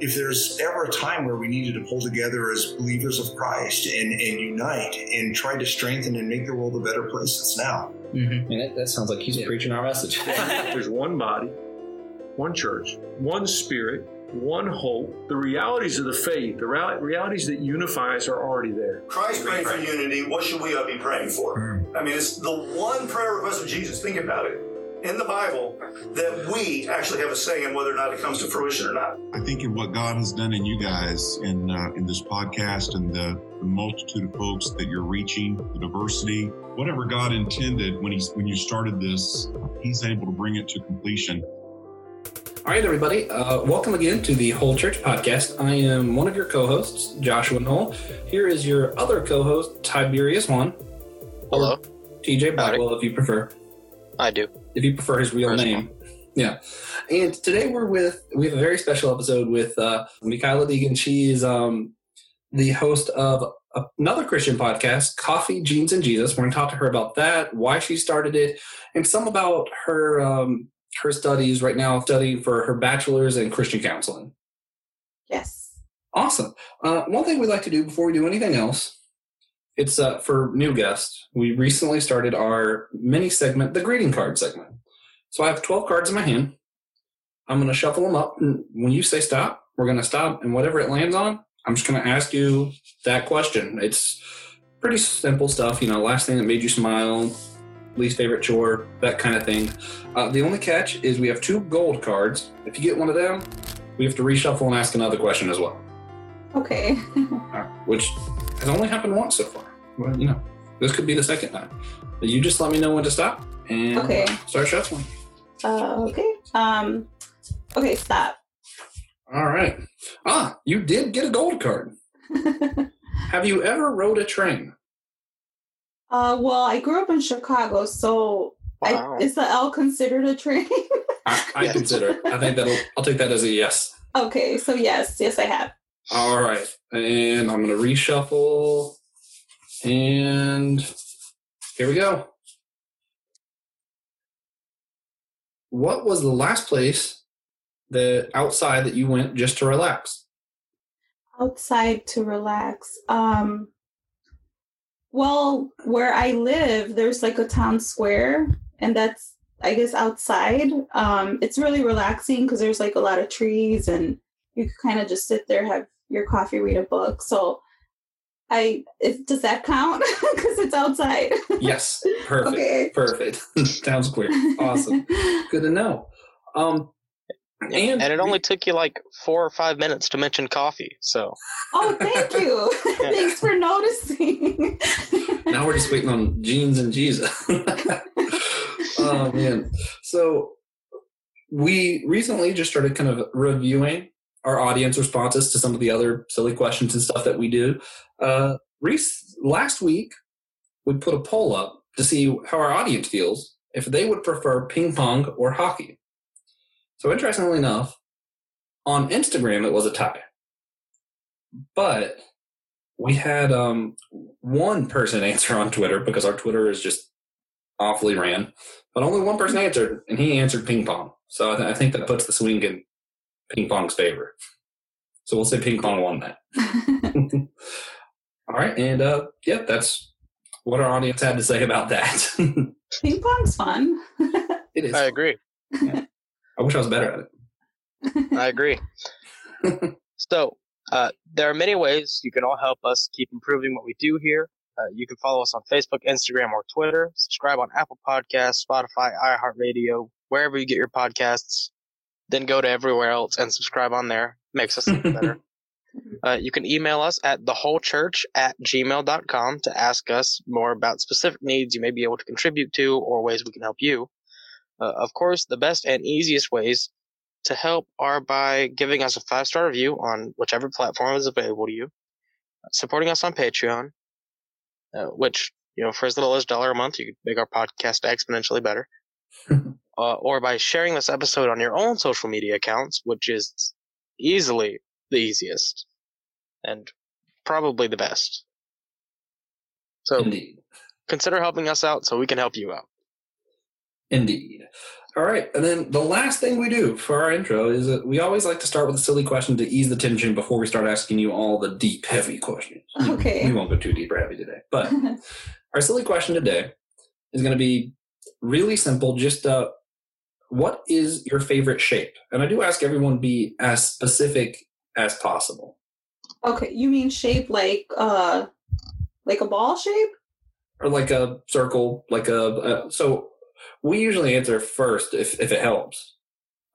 if there's ever a time where we needed to pull together as believers of Christ and, and unite and try to strengthen and make the world a better place, it's now. Mm-hmm. And that, that sounds like he's yeah. preaching our message. There's one body, one church, one spirit, one hope. The realities of the faith, the realities that unify us are already there. Christ prayed for unity. What should we all be praying for? Mm. I mean, it's the one prayer request of Jesus. Think about it in the Bible that we actually have a say in whether or not it comes to fruition or not. I think in what God has done in you guys in uh, in this podcast and the, the, multitude of folks that you're reaching, the diversity, whatever God intended when he's when you started this, He's able to bring it to completion. All right, everybody. Uh, welcome again to the Whole Church Podcast. I am one of your co-hosts, Joshua Knoll. Here is your other co-host, Tiberius One. Hello. TJ Blackwell, if you prefer. I do if you prefer his real name. Yeah. And today we're with, we have a very special episode with uh, Micaela Deegan. She is um, the host of another Christian podcast, Coffee, Jeans, and Jesus. We're going to talk to her about that, why she started it, and some about her um, her studies right now, studying for her bachelor's in Christian counseling. Yes. Awesome. Uh, one thing we'd like to do before we do anything else it's uh, for new guests. We recently started our mini segment, the greeting card segment. So I have 12 cards in my hand. I'm going to shuffle them up. And when you say stop, we're going to stop. And whatever it lands on, I'm just going to ask you that question. It's pretty simple stuff. You know, last thing that made you smile, least favorite chore, that kind of thing. Uh, the only catch is we have two gold cards. If you get one of them, we have to reshuffle and ask another question as well. Okay. which has only happened once so far well, you know, this could be the second time. But you just let me know when to stop and okay. start shuffling. Uh, okay. Um, okay, stop. All right. Ah, you did get a gold card. Have you ever rode a train? Uh, well, I grew up in Chicago, so wow. I, is the L considered a train? I, I yes. consider it. I think that'll. I'll take that as a yes. Okay, so yes, yes, I have. All right, and I'm gonna reshuffle. And here we go. What was the last place that outside that you went just to relax? Outside to relax. Um well, where I live, there's like a town square and that's I guess outside. Um it's really relaxing because there's like a lot of trees and you can kind of just sit there, have your coffee, read a book. So I if, does that count? Because it's outside. yes, perfect. Okay. Perfect. Sounds clear. Awesome. Good to know. Um, and, and it only took you like four or five minutes to mention coffee. So. Oh, thank you. Thanks for noticing. now we're just waiting on jeans and Jesus. oh man. So we recently just started kind of reviewing our audience responses to some of the other silly questions and stuff that we do. Uh, Reese, last week, we put a poll up to see how our audience feels if they would prefer ping pong or hockey. So, interestingly enough, on Instagram, it was a tie. But we had um, one person answer on Twitter because our Twitter is just awfully ran. But only one person answered, and he answered ping pong. So I, th- I think that puts the swing in ping pong's favor. So we'll say ping pong won that. All right, and uh, yeah, that's what our audience had to say about that. Ping pong's fun. it is. I agree. Yeah. I wish I was better at it. I agree. so, uh, there are many ways you can all help us keep improving what we do here. Uh, you can follow us on Facebook, Instagram, or Twitter. Subscribe on Apple Podcasts, Spotify, iHeartRadio, wherever you get your podcasts. Then go to everywhere else and subscribe on there. Makes us look better. Uh, you can email us at thewholechurch at gmail.com to ask us more about specific needs you may be able to contribute to or ways we can help you. Uh, of course, the best and easiest ways to help are by giving us a five star review on whichever platform is available to you, supporting us on Patreon, uh, which, you know, for as little as a dollar a month, you can make our podcast exponentially better, uh, or by sharing this episode on your own social media accounts, which is easily the easiest and probably the best. So Indeed. consider helping us out so we can help you out. Indeed. All right, and then the last thing we do for our intro is that we always like to start with a silly question to ease the tension before we start asking you all the deep, heavy questions. Okay. We won't go too deep or heavy today, but our silly question today is going to be really simple. Just uh, what is your favorite shape? And I do ask everyone be as specific as possible. okay, you mean shape like uh like a ball shape? or like a circle, like a. Uh, so we usually answer first if if it helps.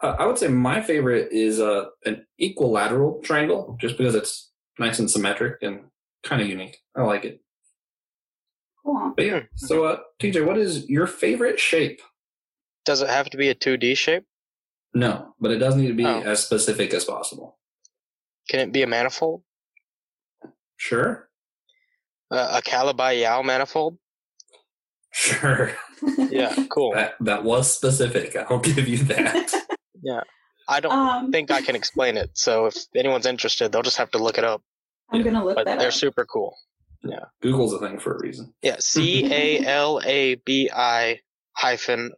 Uh, I would say my favorite is uh, an equilateral triangle, just because it's nice and symmetric and kind of unique. I like it. Cool. But yeah, so uh, TJ, what is your favorite shape? Does it have to be a 2D shape? No, but it does need to be Oh. as specific as possible. Can it be a manifold? Sure, Uh, a Calabi Yau manifold? sure. Yeah, cool. That that was specific. I'll give you that. Yeah. I don't Um think I can explain it, so if anyone's interested, they'll just have to look it up. I'm gonna look But that they're up. super cool. Yeah. Google's a thing for a reason. Yeah, C A L A B I hyphen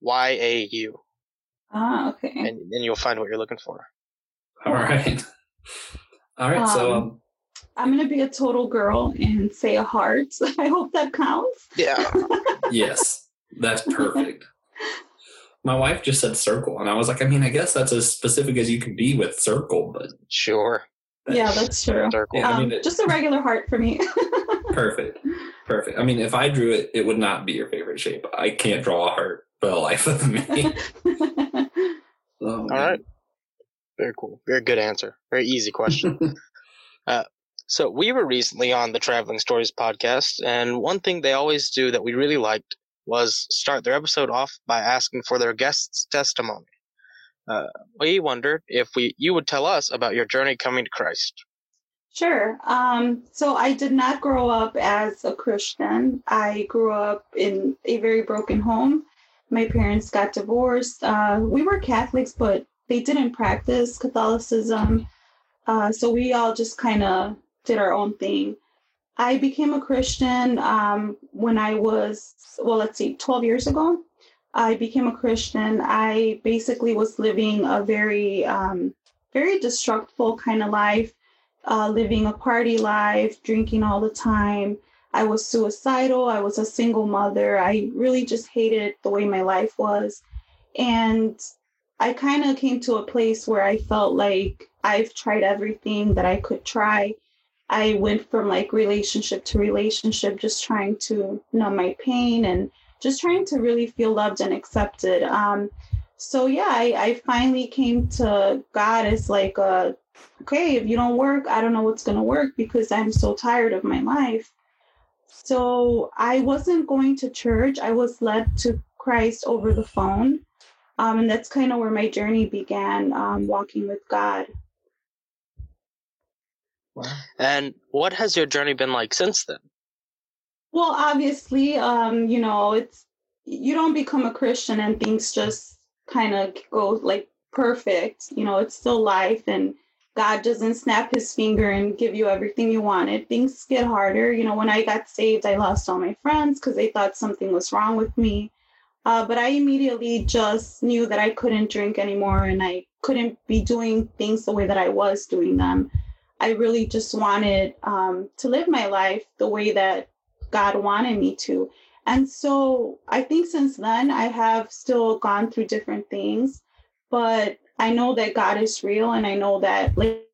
Y A U, Ah, okay. and then you'll find what you're looking for. All right. All right. so Um, um, I'm gonna be a total girl and say a heart. I hope that counts. Yeah, Yes, that's perfect. My wife just said circle, and I was like, I mean, I guess that's as specific as you can be with circle, but sure. Yeah, that's true. Circle. Yeah, I Um, mean, it- just a regular heart for me. perfect, perfect. I mean, if I drew it, it would not be your favorite shape. I can't draw a heart for the life of me. So, All right. Very cool. Very good answer. Very easy question. So we were recently on the Traveling Stories podcast, and one thing they always do that we really liked was start their episode off by asking for their guest's testimony. Uh, we wondered if we you would tell us about your journey coming to Christ. Sure. Um, so I did not grow up as a Christian. I grew up in a very broken home. My parents got divorced. Uh, we were Catholics, but they didn't practice Catholicism. Uh, so we all just kind of did our own thing. I became a Christian um, when I was, well, let's see, 12 years ago. I became a Christian. I basically was living a very, um, very destructive kind of life uh, living a party life, drinking all the time. I was suicidal. I was a single mother. I really just hated the way my life was. And I kind of came to a place where I felt like I've tried everything that I could try. I went from like relationship to relationship, just trying to numb my pain and just trying to really feel loved and accepted. Um, so yeah, I, I finally came to God as like a okay, if you don't work, I don't know what's going to work because I'm so tired of my life. So I wasn't going to church. I was led to Christ over the phone. Um, and that's kind of where my journey began, um, walking with God. And what has your journey been like since then? Well, obviously, um, you know, it's you don't become a Christian and things just kind of go like perfect. You know, it's still life and God doesn't snap his finger and give you everything you wanted. Things get harder. You know, when I got saved, I lost all my friends because they thought something was wrong with me. Uh, but I immediately just knew that I couldn't drink anymore and I couldn't be doing things the way that I was doing them. I really just wanted um, to live my life the way that God wanted me to. And so I think since then, I have still gone through different things, but I know that God is real and I know that like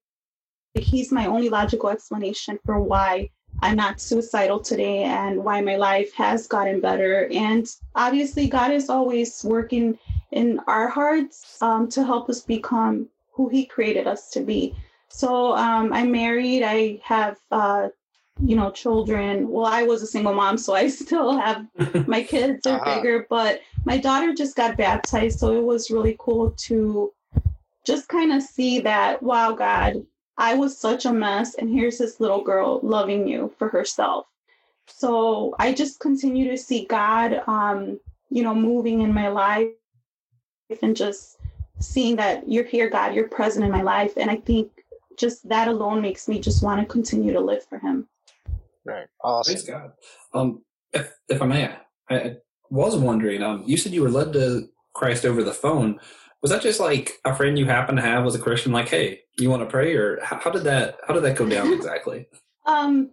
he's my only logical explanation for why I'm not suicidal today and why my life has gotten better. And obviously God is always working in our hearts um, to help us become who he created us to be. So um, I'm married. I have, uh, you know, children. Well, I was a single mom, so I still have my kids are Uh-huh. bigger, but my daughter just got baptized, so it was really cool to just kind of see that, wow, God, I was such a mess, and here's this little girl loving you for herself. So I just continue to see God, um, you know, moving in my life and just seeing that you're here, God, you're present in my life. And I think just that alone makes me just want to continue to live for Him. Right. Awesome. Praise God. Um, if, if I may, I, I was wondering. Um, you said you were led to Christ over the phone. Was that just like a friend you happen to have was a Christian? Like, hey, you want to pray, or how, how did that how did that go down exactly? Um,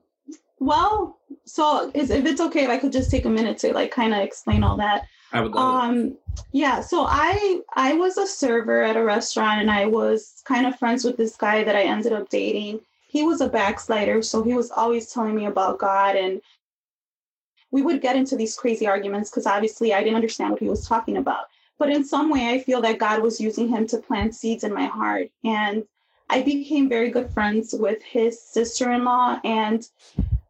well, so is, if it's okay if I could just take a minute to like kind of explain all that. I would love it. Um, yeah, so I I was a server at a restaurant and I was kind of friends with this guy that I ended up dating. He was a backslider, so he was always telling me about God and we would get into these crazy arguments because obviously I didn't understand what he was talking about. But in some way I feel that God was using him to plant seeds in my heart and I became very good friends with his sister-in-law and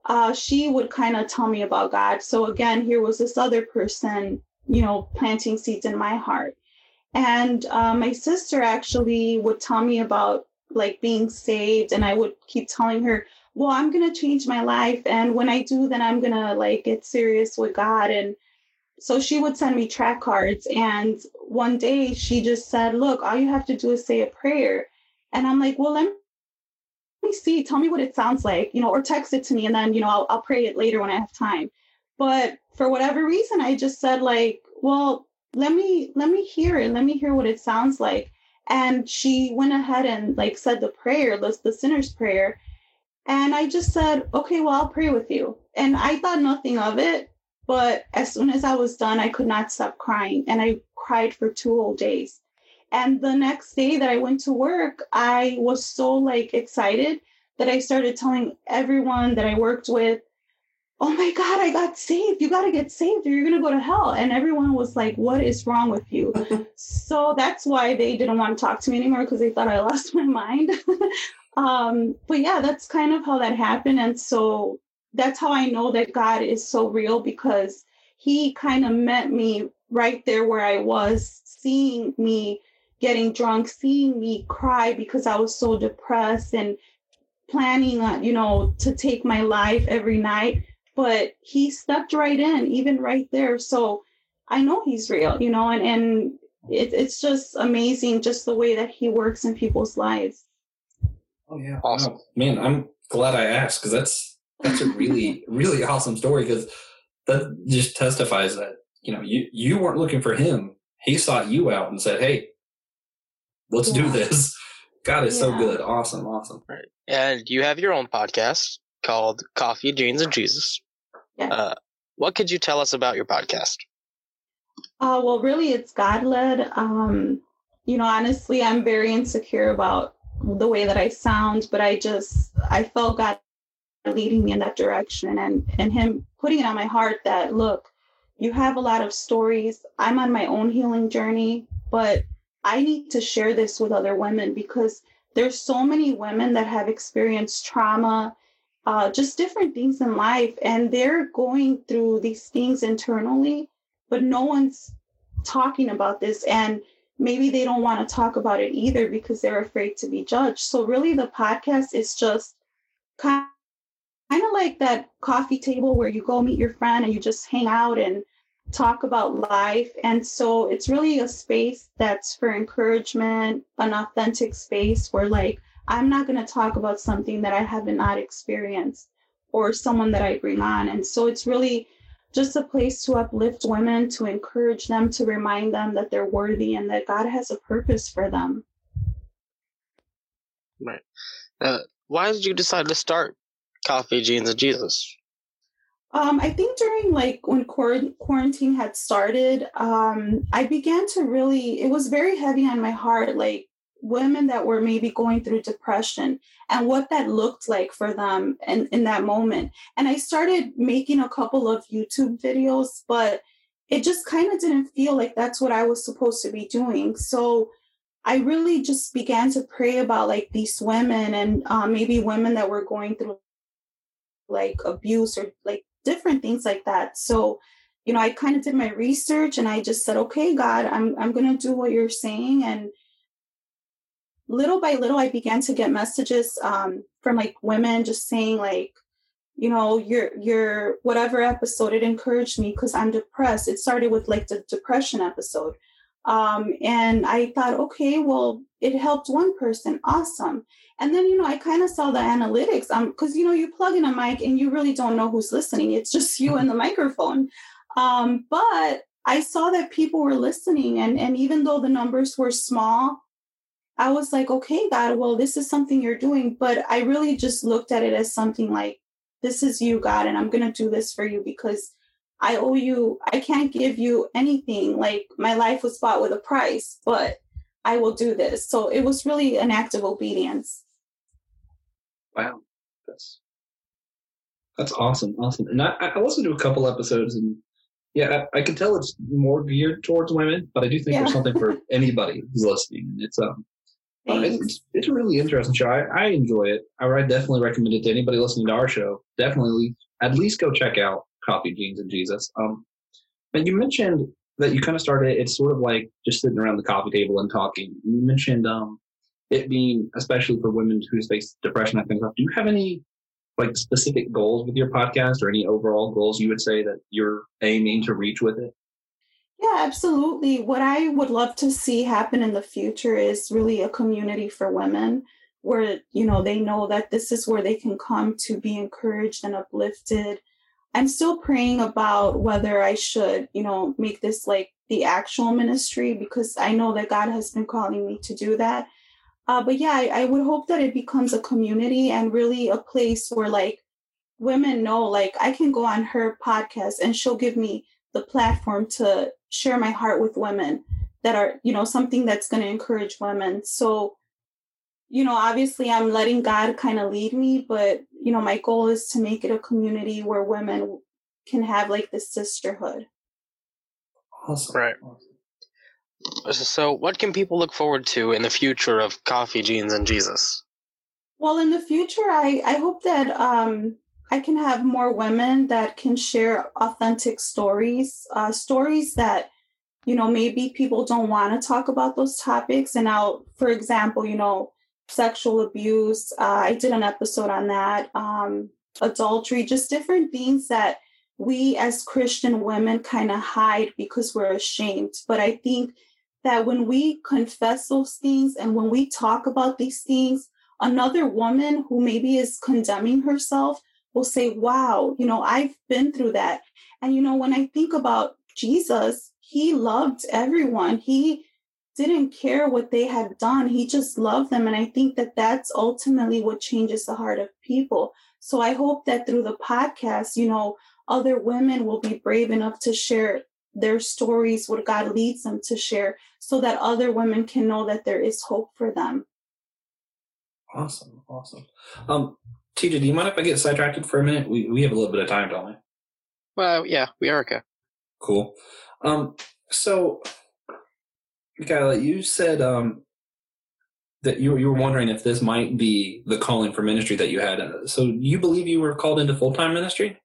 uh, she would kind of tell me about God. So again, here was this other person you know, planting seeds in my heart. And uh, my sister actually would tell me about like being saved, and I would keep telling her, well, I'm going to change my life. And when I do, then I'm going to like get serious with God. And so she would send me track cards. And one day she just said, look, all you have to do is say a prayer. And I'm like, well, let me see. Tell me what it sounds like, you know, or text it to me. And then, you know, I'll, I'll pray it later when I have time. But for whatever reason, I just said like, well, let me let me hear it. Let me hear what it sounds like. And she went ahead and like said the prayer, the, the sinner's prayer. And I just said, okay, well, I'll pray with you. And I thought nothing of it. But as soon as I was done, I could not stop crying. And I cried for two whole days. And the next day that I went to work, I was so like excited that I started telling everyone that I worked with oh my God, I got saved. You got to get saved or you're going to go to hell. And everyone was like, what is wrong with you? so that's why they didn't want to talk to me anymore because they thought I lost my mind. um, but yeah, that's kind of how that happened. And so that's how I know that God is so real because he kind of met me right there where I was, seeing me getting drunk, seeing me cry because I was so depressed and planning on, you know, to take my life every night but he stepped right in, even right there. So I know he's real, you know, and, and it, it's just amazing just the way that he works in people's lives. Oh yeah, Awesome. Wow. man. I'm glad I asked because that's that's a really really awesome story because that just testifies that you know you you weren't looking for him. He sought you out and said, "Hey, let's do this." God is so good. Awesome, awesome. Right. And you have your own podcast called Coffee, Jeans, and Jesus. Yes. Uh, what could you tell us about your podcast? Uh, well, really, it's God led. Um, you know, honestly, I'm very insecure about the way that I sound, but I just I felt God leading me in that direction, and and Him putting it on my heart that look, you have a lot of stories. I'm on my own healing journey, but I need to share this with other women because there's so many women that have experienced trauma, uh, just different things in life, and they're going through these things internally but no one's talking about this and maybe they don't want to talk about it either because they're afraid to be judged so really the podcast is just kind kind of like that coffee table where you go meet your friend and you just hang out and talk about life and so it's really a space that's for encouragement an authentic space where like i'm not going to talk about something that i have not experienced or someone that i bring on and so it's really just a place to uplift women, to encourage them, to remind them that they're worthy and that God has a purpose for them. Right. Uh, why did you decide to start Coffee, Jeans, and Jesus? Um, I think during like when quar- quarantine had started, um, I began to really, it was very heavy on my heart, like women that were maybe going through depression and what that looked like for them in, in that moment. And I started making a couple of YouTube videos, but it just kind of didn't feel like that's what I was supposed to be doing. So I really just began to pray about like these women and uh, maybe women that were going through like abuse or like different things like that. So, you know, I kind of did my research and I just said, okay, God, I'm I'm gonna do what you're saying. And little by little, I began to get messages um, from like women just saying like, you know, your your whatever episode it encouraged me because I'm depressed. It started with like the depression episode. Um, and I thought, okay, well, it helped one person. Awesome. And then, you know, I kind of saw the analytics um, because, you know, you plug in a mic and you really don't know who's listening. It's just you and the microphone. Um, but I saw that people were listening and and even though the numbers were small, I was like, okay, God, well, this is something you're doing. But I really just looked at it as something like, this is you, God, and I'm gonna do this for you because I owe you, I can't give you anything. Like my life was bought with a price, but I will do this. So it was really an act of obedience. Wow. That's that's awesome. Awesome. And I, I listened to a couple episodes and yeah, I, I can tell it's more geared towards women, but I do think Yeah. there's something for anybody who's listening. And it's um uh, it's, it's, a really interesting show. I, I enjoy it. I would definitely recommend it to anybody listening to our show. Definitely at least go check out Coffee Jeans and Jesus. Um and you mentioned that you kind of started it's sort of like just sitting around the coffee table and talking. You mentioned um it being especially for women who face depression and things like do you have any like specific goals with your podcast or any overall goals you would say that you're aiming to reach with it Yeah, absolutely. What I would love to see happen in the future is really a community for women where, you know, they know that this is where they can come to be encouraged and uplifted. I'm still praying about whether I should, you know, make this like the actual ministry because I know that God has been calling me to do that. Uh, but yeah, I, I would hope that it becomes a community and really a place where like women know, like I can go on her podcast and she'll give me the platform to share my heart with women that are you know something that's going to encourage women so you know obviously i'm letting god kind of lead me but you know my goal is to make it a community where women can have like this sisterhood awesome Right. So, what can people look forward to in the future of Coffee, Jeans, and Jesus? well in the future i i hope that um i can have more women that can share authentic stories uh stories that you know maybe people don't want to talk about those topics and i'll for example you know sexual abuse uh, i did an episode on that um adultery just different things that we as christian women kind of hide because we're ashamed but i think that when we confess those things and when we talk about these things another woman who maybe is condemning herself will say, Wow, you know, I've been through that. And, you know, when I think about Jesus, he loved everyone. He didn't care what they had done, he just loved them. And I think that that's ultimately what changes the heart of people. So I hope that through the podcast, you know, other women will be brave enough to share their stories, what God leads them to share, so that other women can know that there is hope for them. awesome awesome um TJ, do you mind if I get sidetracked for a minute? We we have a little bit of time, don't we? Well, yeah, we are okay. Cool. Um, so, Micaela, you said um, that you, you were wondering if this might be the calling for ministry that you had. Uh, So, you believe you were called into full time ministry?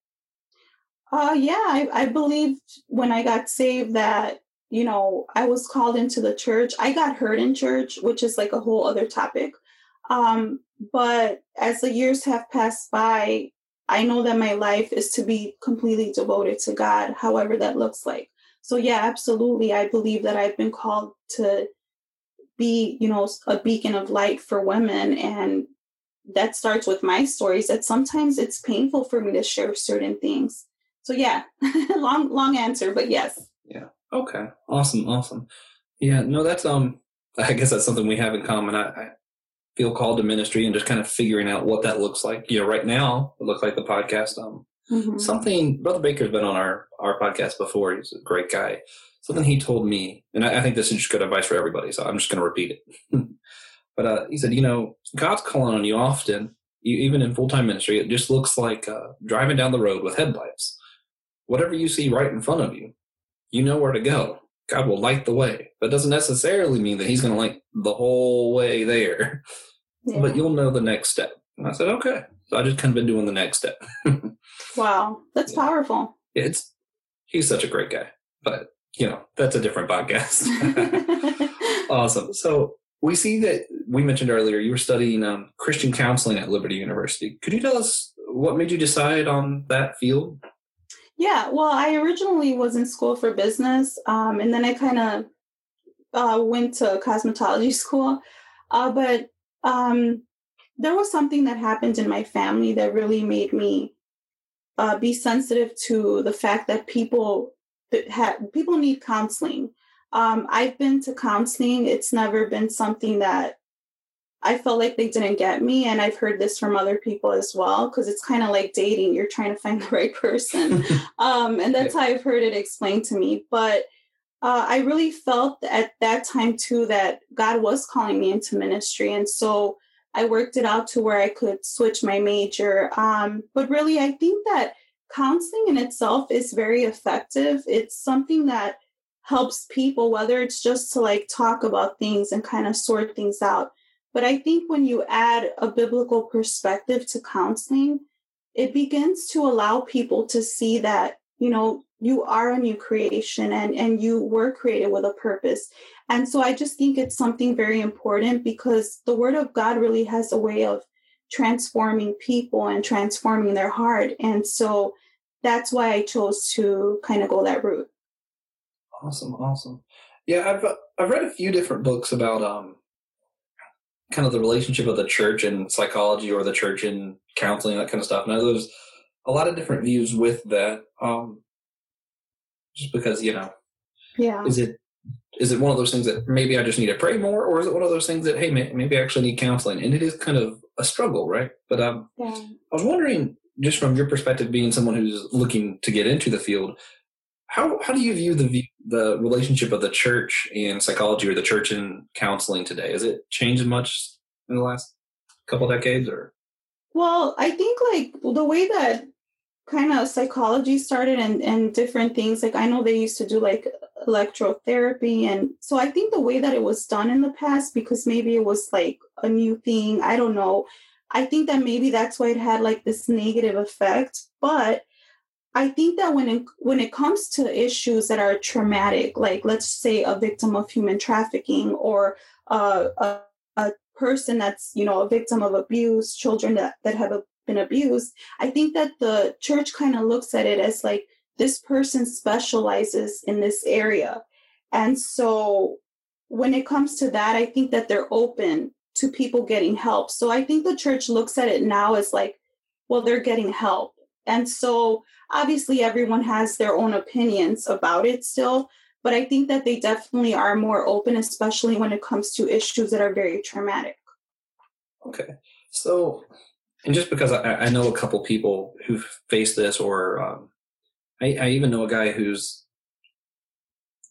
Uh, yeah, I, I believed when I got saved that, you know, I was called into the church. I got hurt in church, which is like a whole other topic. Um, but as the years have passed by, I know that my life is to be completely devoted to God, however that looks like. So, yeah, absolutely. I believe that I've been called to be, you know, a beacon of light for women. And that starts with my stories that sometimes it's painful for me to share certain things. So yeah, long long answer, but yes. Yeah. Okay. Awesome. Awesome. Yeah. No, that's um. I guess that's something we have in common. I, I feel called to ministry and just kind of figuring out what that looks like. You know, right now it looks like the podcast. Um, Mhm. something Brother Baker's been on our our podcast before. He's a great guy. Something he told me, and I, I think this is just good advice for everybody. So I'm just going to repeat it. but uh, he said, you know, God's calling on you often, you, even in full time ministry. It just looks like uh, driving down the road with headlights. Whatever you see right in front of you, you know where to go. God will light the way. That doesn't necessarily mean that He's going to light the whole way there, Yeah. but you'll know the next step. And I said, okay. So I just kind of been doing the next step. wow, that's Yeah. powerful. it's he's such a great guy but you know that's a different podcast awesome so we see that we mentioned earlier you were studying um, christian counseling at liberty university could you tell us what made you decide on that field yeah, well, I originally was in school for business, um, and then I kind of uh, went to cosmetology school. Uh, but um, there was something that happened in my family that really made me uh, be sensitive to the fact that people that ha- people need counseling. Um, I've been to counseling. It's never been something that I felt like they didn't get me. And I've heard this from other people as well, because it's kind of like dating. You're trying to find the right person. um, and that's how I've heard it explained to me. But uh, I really felt at that time too that God was calling me into ministry. And so I worked it out to where I could switch my major. Um, but really, I think that counseling in itself is very effective. It's something that helps people, whether it's just to like talk about things and kind of sort things out. But I think when you add a biblical perspective to counseling, it begins to allow people to see that, you know, you are a new creation and, and you were created with a purpose. And so I just think it's something very important because the word of God really has a way of transforming people and transforming their heart. And so that's why I chose to kind of go that route. Awesome, awesome. Yeah, I've I've read a few different books about um kind of the relationship of the church and psychology or the church and counseling, that kind of stuff. Now there's a lot of different views with that. Um just because, you know, yeah. Is it is it one of those things that maybe I just need to pray more, or is it one of those things that hey, maybe I actually need counseling? And it is kind of a struggle, right? But um, yeah. I was wondering, just from your perspective, being someone who's looking to get into the field, how how do you view the the relationship of the church and psychology, or the church and counseling today? Has it changed much in the last couple decades, or? Well, I think like the way that kind of psychology started and, and different things. Like i know they used to do like electrotherapy. And so i think the way that it was done in the past because maybe it was like a new thing i don't know. I think that maybe that's why it had like this negative effect. But i think that when it, when it comes to issues that are traumatic like let's say a victim of human trafficking or uh, a, a person that's you know a victim of abuse children that, that have a been abused, I think that the church kind of looks at it as like this person specializes in this area. And so when it comes to that, I think that they're open to people getting help. So I think the church looks at it now as like, well, they're getting help. And so obviously everyone has their own opinions about it still, but I think that they definitely are more open, especially when it comes to issues that are very traumatic. Okay. So and just because I, I know a couple people who've faced this, or um, I, I even know a guy who's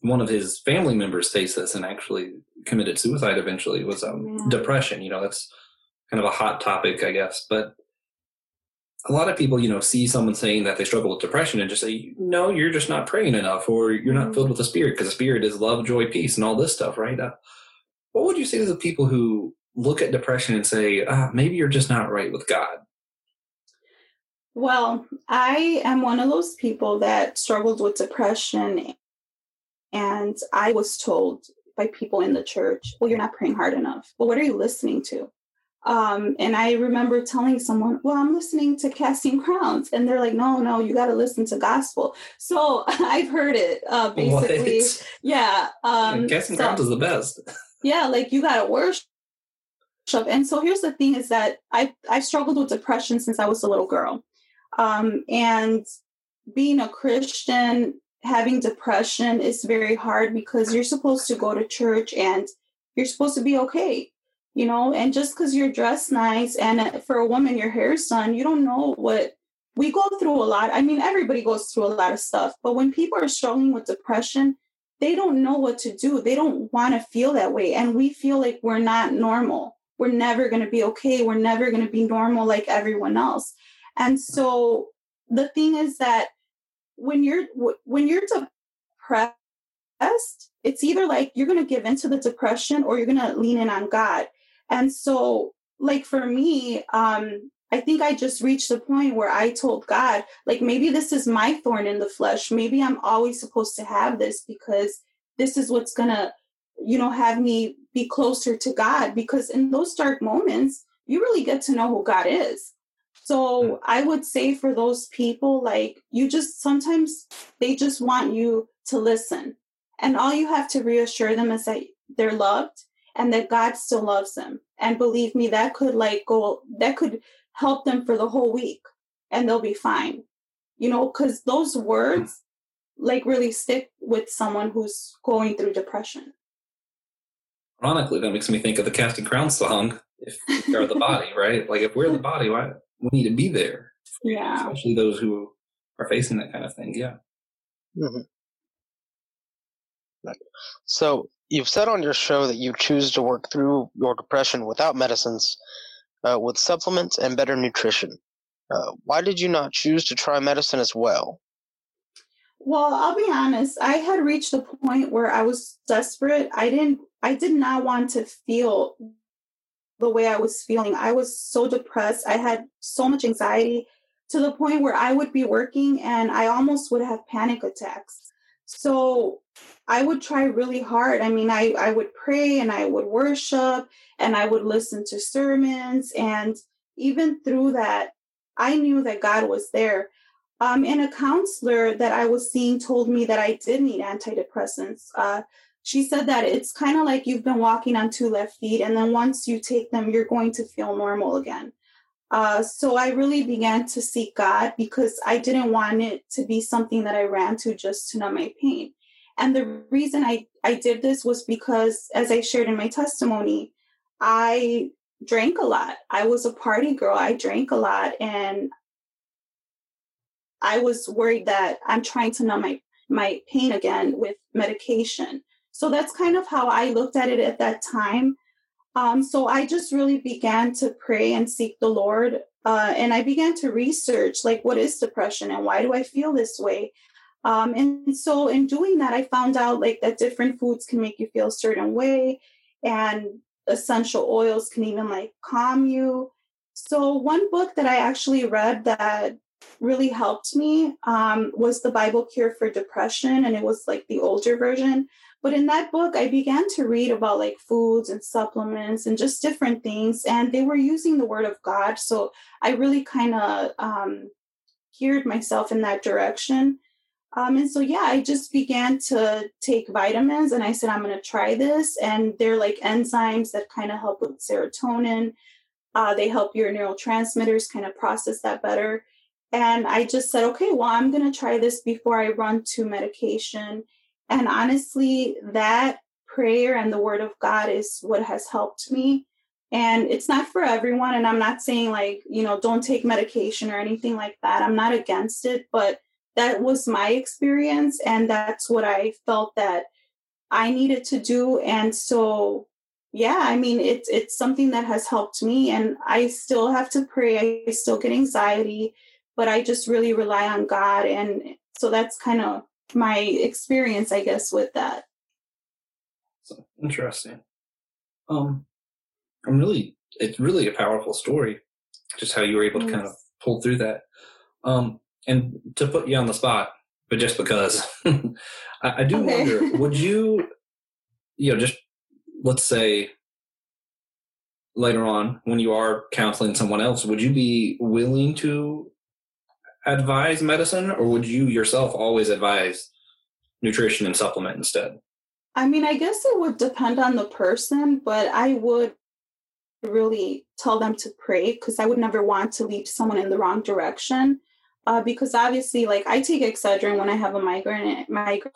one of his family members faced this and actually committed suicide eventually was um, yeah. depression you know that's kind of a hot topic i guess but a lot of people you know see someone saying that they struggle with depression and just say no you're just not praying enough or you're not mm-hmm. filled with the spirit because the spirit is love joy peace and all this stuff right uh, what would you say to the people who look at depression and say, ah, maybe you're just not right with God? Well, I am one of those people that struggled with depression. And I was told by people in the church, well, you're not praying hard enough. Well, what are you listening to? Um, and I remember telling someone, well, I'm listening to Casting Crowns. And they're like, no, no, you got to listen to gospel. So I've heard it uh, basically. What? Yeah. Um, Casting so, Crowns is the best. yeah. Like you got to worship and so here's the thing is that I, I've struggled with depression since I was a little girl. Um, and being a Christian, having depression is very hard because you're supposed to go to church and you're supposed to be okay, you know, and just because you're dressed nice and uh, for a woman, your hair's done, you don't know what we go through a lot. I mean, everybody goes through a lot of stuff, but when people are struggling with depression, they don't know what to do. They don't want to feel that way. And we feel like we're not normal we're never going to be okay. We're never going to be normal like everyone else. And so the thing is that when you're when you're depressed, it's either like you're going to give into the depression or you're going to lean in on God. And so like for me, um I think I just reached the point where I told God, like, maybe this is my thorn in the flesh. Maybe I'm always supposed to have this because this is what's going to you know, have me be closer to God because in those dark moments, you really get to know who God is. So hmm. I would say for those people, like you just sometimes they just want you to listen. And all you have to reassure them is that they're loved and that God still loves them. And believe me, that could like go, that could help them for the whole week and they'll be fine. You know, because those words, like really stick with someone who's going through depression. Ironically, that makes me think of the Casting Crown song. If we are the body, right? Like if we're the body, why we need to be there. Yeah. Especially those who are facing that kind of thing. Yeah. Mm-hmm. So you've said on your show that you choose to work through your depression without medicines, uh, with supplements and better nutrition. Uh, why did you not choose to try medicine as well? Well, I'll be honest. I had reached a point where I was desperate. I didn't. I did not want to feel the way I was feeling. I was so depressed. I had so much anxiety to the point where I would be working and I almost would have panic attacks. So I would try really hard. I mean, I, I would pray and I would worship and I would listen to sermons. And even through that, I knew that God was there. Um, and a counselor that I was seeing told me that I did need antidepressants. Uh, she said that it's kind of like you've been walking on two left feet, and then once you take them, you're going to feel normal again. Uh, so I really began to seek God because I didn't want it to be something that I ran to just to numb my pain. And the reason I, I did this was because, as I shared in my testimony, I drank a lot. I was a party girl. I drank a lot. And I was worried that I'm trying to numb my, my pain again with medication. So that's kind of how I looked at it at that time. Um, so I just really began to pray and seek the Lord. Uh, and I began to research like, what is depression and why do I feel this way? Um, and so in doing that, I found out like that different foods can make you feel a certain way and essential oils can even like calm you. So one book that I actually read that really helped me um, was the Bible Cure for Depression, and it was like the older version. But in that book, I began to read about like foods and supplements and just different things, and they were using the Word of God. So I really kind of um, geared myself in that direction. Um, and so, yeah, I just began to take vitamins and I said, I'm going to try this. And they're like enzymes that kind of help with serotonin. Uh, they help your neurotransmitters kind of process that better. And I just said, okay, well, I'm going to try this before I run to medication. And honestly, that prayer and the word of God is what has helped me. And it's not for everyone. And I'm not saying, like, you know, don't take medication or anything like that. I'm not against it. But that was my experience and that's what i felt that i needed to do and so yeah i mean it's it's something that has helped me and i still have to pray i still get anxiety but i just really rely on god and so that's kind of my experience i guess with that. So interesting. Um i'm really it's really a powerful story just how you were able to kind of pull through that. Um and to put you on the spot, but just because I, I, do okay. wonder, would you, you know, just let's say later on when you are counseling someone else, would you be willing to advise medicine or would you yourself always advise nutrition and supplement instead? I mean, I guess it would depend on the person, but I would really tell them to pray because I would never want to lead someone in the wrong direction uh, because obviously, like I take Excedrin when I have a migraine, migraine,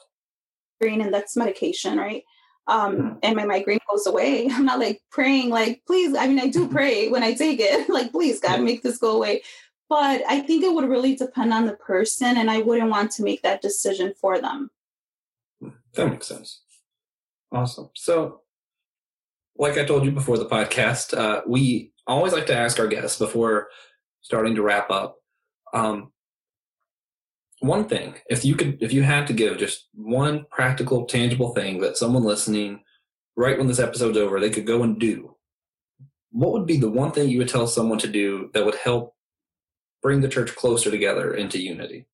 and that's medication, right? Um, mm-hmm. and my migraine goes away. I'm not like praying, like please. I mean, I do pray when I take it, like please, God, make this go away. But I think it would really depend on the person, and I wouldn't want to make that decision for them. That makes sense. Awesome. So, like I told you before the podcast, uh, we always like to ask our guests before starting to wrap up. Um, one thing if you could if you had to give just one practical tangible thing that someone listening right when this episode's over they could go and do what would be the one thing you would tell someone to do that would help bring the church closer together into unity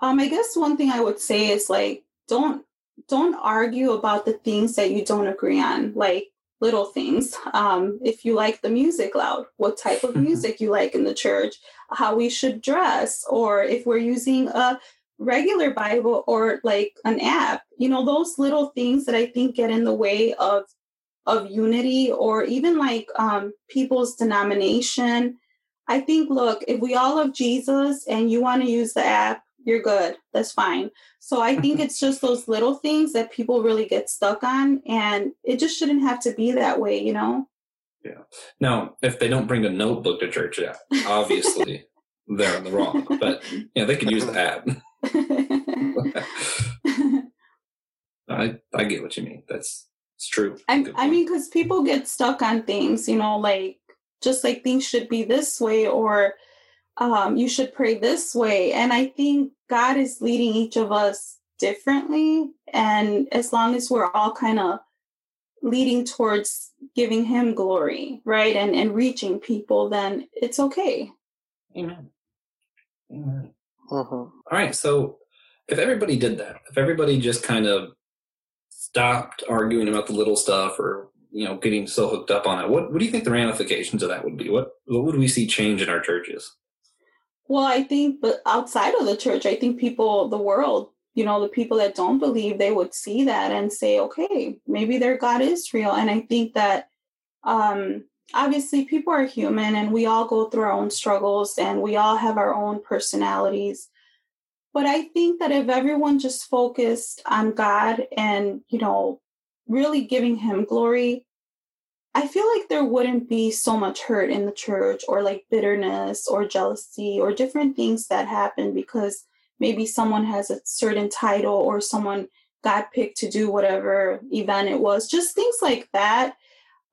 um i guess one thing i would say is like don't don't argue about the things that you don't agree on like little things. Um, if you like the music loud, what type of music you like in the church, how we should dress, or if we're using a regular Bible or like an app, you know, those little things that I think get in the way of of unity or even like um, people's denomination. I think, look, if we all love Jesus and you want to use the app, you're good. That's fine. So I think mm-hmm. it's just those little things that people really get stuck on, and it just shouldn't have to be that way, you know? Yeah. Now, if they don't bring a notebook to church, yeah, obviously they're in the wrong. But yeah, they could use the app. I I get what you mean. That's it's true. I, I mean, because people get stuck on things, you know, like just like things should be this way or um, you should pray this way. And I think God is leading each of us differently. And as long as we're all kind of leading towards giving Him glory, right, and and reaching people, then it's okay. Amen. Amen. Uh-huh. All right. So if everybody did that, if everybody just kind of stopped arguing about the little stuff or you know getting so hooked up on it, what what do you think the ramifications of that would be? What what would we see change in our churches? Well, I think, but outside of the church, I think people, the world, you know, the people that don't believe, they would see that and say, okay, maybe their God is real. And I think that um, obviously people are human and we all go through our own struggles and we all have our own personalities. But I think that if everyone just focused on God and, you know, really giving him glory, I feel like there wouldn't be so much hurt in the church or like bitterness or jealousy or different things that happen because maybe someone has a certain title or someone got picked to do whatever event it was, just things like that.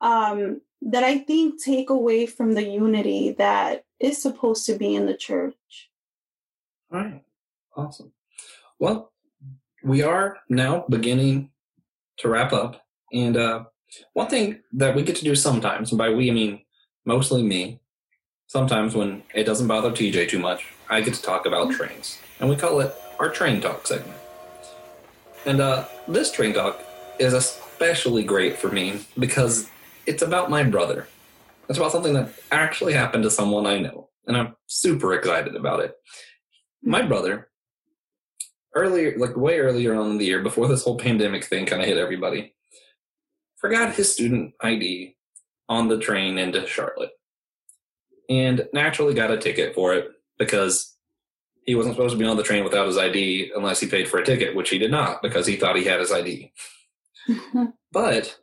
Um, that I think take away from the unity that is supposed to be in the church. All right. Awesome. Well, we are now beginning to wrap up. And uh, one thing that we get to do sometimes, and by we I mean mostly me, sometimes when it doesn't bother TJ too much, I get to talk about mm-hmm. trains. And we call it our train talk segment. And uh, this train talk is especially great for me because it's about my brother. It's about something that actually happened to someone I know. And I'm super excited about it. My brother, earlier, like way earlier on in the year, before this whole pandemic thing kind of hit everybody, forgot his student ID on the train into Charlotte and naturally got a ticket for it because he wasn't supposed to be on the train without his ID unless he paid for a ticket, which he did not because he thought he had his ID. but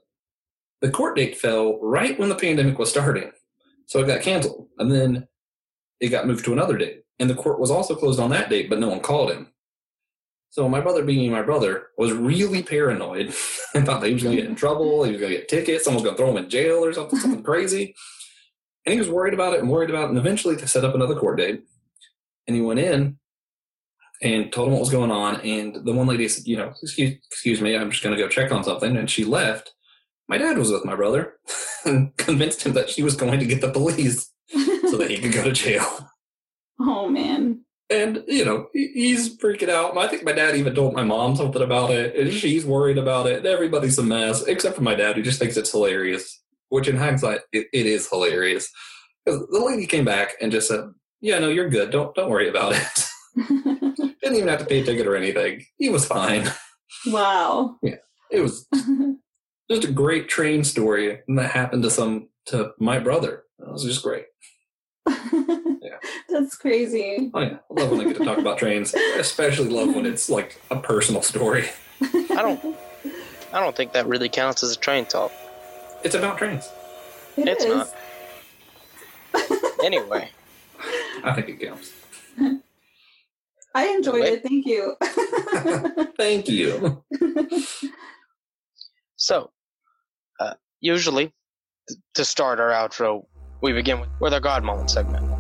the court date fell right when the pandemic was starting. So it got canceled. And then it got moved to another date. And the court was also closed on that date, but no one called him. So my brother, being my brother, was really paranoid and thought that he was going to get in mm-hmm. trouble. He was going to get tickets. Someone was going to throw him in jail or something, something crazy. And he was worried about it and worried about it. And eventually they set up another court date. And he went in and told him what was going on. And the one lady said, you know, excuse, excuse me, I'm just going to go check on something. And she left. My dad was with my brother and convinced him that she was going to get the police so that he could go to jail. Oh, man. And, you know, he's freaking out. I think my dad even told my mom something about it, and she's worried about it. Everybody's a mess, except for my dad, who just thinks it's hilarious, which in hindsight, it, it is hilarious. Because the lady came back and just said, Yeah, no, you're good. Don't, don't worry about it. Didn't even have to pay a ticket or anything. He was fine. Wow. Yeah. It was just a great train story that happened to some, to my brother. It was just great. That's crazy. Oh yeah, I love when I get to talk about trains. I especially love when it's like a personal story. I don't. I don't think that really counts as a train talk. It's about trains. It it's is. not. anyway, I think it counts. I enjoyed it. Thank you. Thank you. So, uh, usually, th- to start our outro, we begin with, with our God moment segment.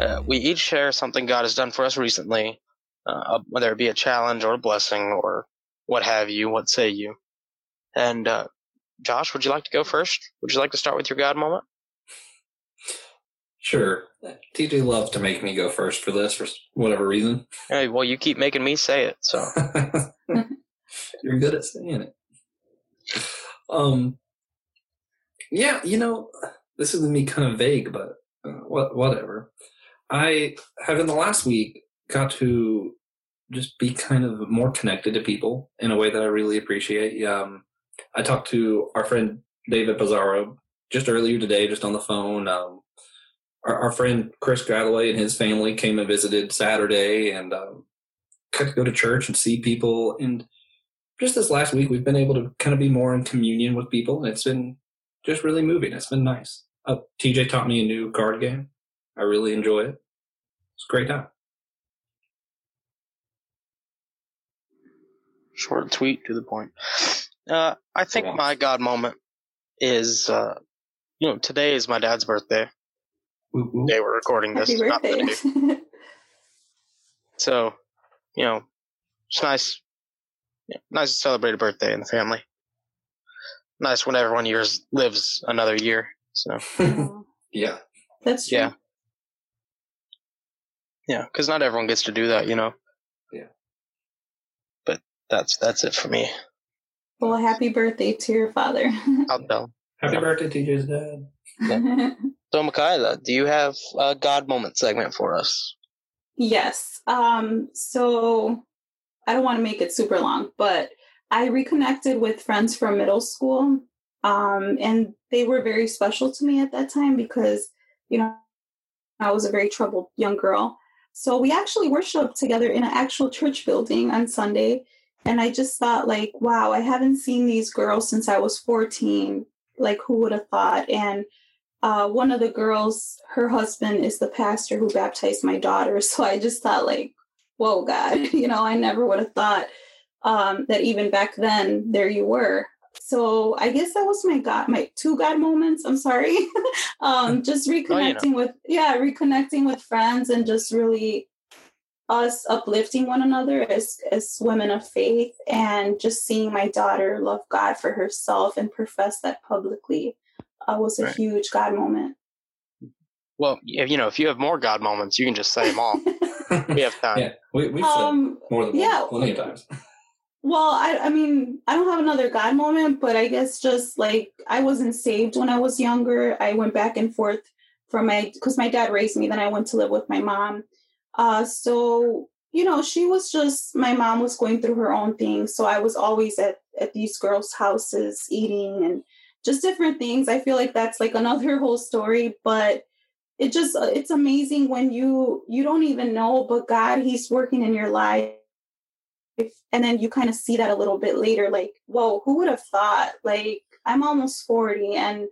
Uh, we each share something God has done for us recently, uh, whether it be a challenge or a blessing or what have you, what say you. And uh, Josh, would you like to go first? Would you like to start with your God moment? Sure. TJ loves to make me go first for this for whatever reason. Hey, well, you keep making me say it, so. You're good at saying it. Um, yeah, you know, this is me kind of vague, but uh, what, whatever. I have in the last week got to just be kind of more connected to people in a way that I really appreciate. Um, I talked to our friend David Pizarro just earlier today, just on the phone. Um, our, our friend Chris Galloway and his family came and visited Saturday, and um, got to go to church and see people. And just this last week, we've been able to kind of be more in communion with people, and it's been just really moving. It's been nice. Uh, TJ taught me a new card game. I really enjoy it. It's a great time. Short and sweet, to the point. Uh, I think Yeah. my God moment is, uh, you know, today is my dad's birthday. Woo, woo. Day we're recording this. Happy not birthday. today. So, you know, it's nice. Yeah, nice to celebrate a birthday in the family. Nice when everyone years lives another year. So yeah. That's true. yeah, yeah, because not everyone gets to do that, you know. Yeah. But that's that's it for me. Well, happy birthday to your father. I'll tell. Happy Yeah. birthday, TJ's dad. So, Micaela, do you have a God moment segment for us? Yes. Um, so I don't want to make it super long, but I reconnected with friends from middle school. Um, and they were very special to me at that time because, you know, I was a very troubled young girl. So we actually worshiped together in an actual church building on Sunday. And I just thought, like, wow, I haven't seen these girls since I was 14. Like, who would have thought? And uh, one of the girls, her husband is the pastor who baptized my daughter. So I just thought, like, whoa, God, you know, I never would have thought um, that even back then, there you were. So I guess that was my God, my two God moments. I'm sorry. um, just reconnecting with, yeah, reconnecting with friends and just really us uplifting one another as as women of faith and just seeing my daughter love God for herself and profess that publicly uh, was a Right. huge God moment. Well, if, you know, if you have more God moments, you can just say them all. we have time. Yeah, we, we've um, said more than yeah. plenty of times. Well, I I mean, I don't have another God moment, but I guess just like I wasn't saved when I was younger. I went back and forth from my because my dad raised me. Then I went to live with my mom. Uh, so you know, she was just my mom was going through her own thing. So I was always at at these girls' houses eating and just different things. I feel like that's like another whole story, but it just uh, it's amazing when you you don't even know, but God, He's working in your life and then you kind of see that a little bit later like whoa who would have thought like i'm almost 40 and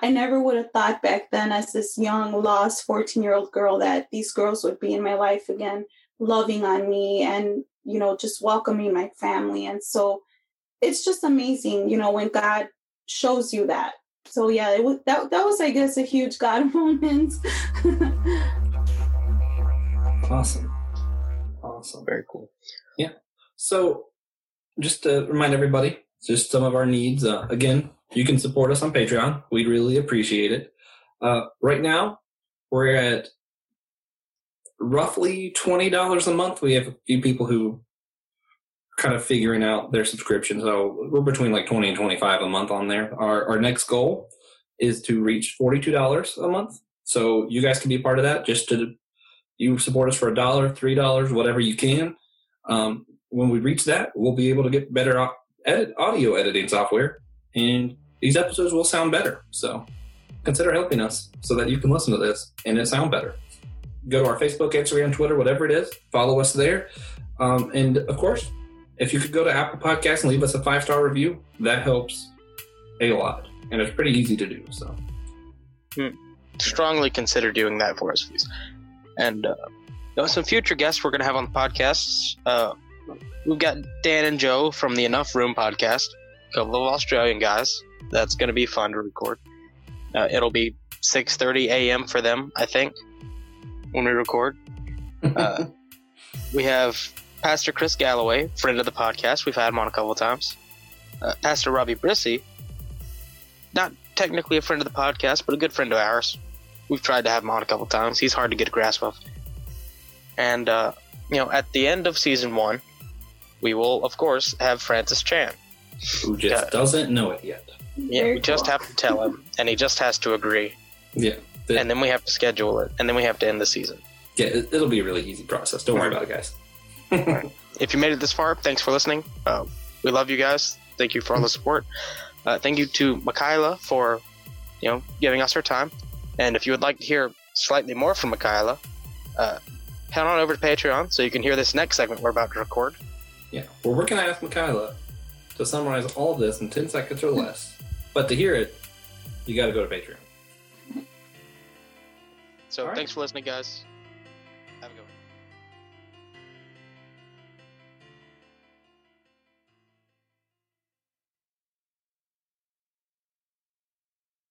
i never would have thought back then as this young lost 14 year old girl that these girls would be in my life again loving on me and you know just welcoming my family and so it's just amazing you know when god shows you that so yeah it was that, that was i guess a huge god moment Awesome. Awesome. Very cool. So, just to remind everybody, just some of our needs. Uh, again, you can support us on Patreon. We'd really appreciate it. Uh, right now, we're at roughly twenty dollars a month. We have a few people who kind of figuring out their subscription, so we're between like twenty and twenty-five a month on there. Our our next goal is to reach forty-two dollars a month. So you guys can be part of that. Just to you support us for a dollar, three dollars, whatever you can. Um, when we reach that, we'll be able to get better edit, audio editing software, and these episodes will sound better. So consider helping us so that you can listen to this and it sound better. Go to our Facebook, Instagram, Twitter, whatever it is. Follow us there, um, and of course, if you could go to Apple Podcasts and leave us a five star review, that helps a lot, and it's pretty easy to do. So Strongly consider doing that for us, please. And uh, some future guests we're going to have on the podcast. Uh, we've got Dan and Joe from the Enough Room podcast, a couple of Australian guys. That's going to be fun to record. Uh, it'll be 6:30 a.m. for them, I think, when we record. Uh, we have Pastor Chris Galloway, friend of the podcast. We've had him on a couple of times. Uh, Pastor Robbie Brissy, not technically a friend of the podcast, but a good friend of ours. We've tried to have him on a couple of times. He's hard to get a grasp of. And, uh, you know, at the end of season one, we will, of course, have Francis Chan. who just Yeah. doesn't know it yet? Yeah, Very we just have to tell him, and he just has to agree. Yeah, the- And then we have to schedule it, and then we have to end the season. yeah, it, it'll be a really easy process. Don't worry about it, guys. if you made it this far, thanks for listening. Uh, we love you guys. Thank you for all the support. Uh, thank you to Micaela for, you know, giving us her time. And if you would like to hear slightly more from Micaela, uh, head on over to Patreon so you can hear this next segment we're about to record. Yeah, we're working to ask Micaela to summarize all this in 10 seconds or less. But to hear it, you got to go to Patreon. So All right. thanks for listening, guys.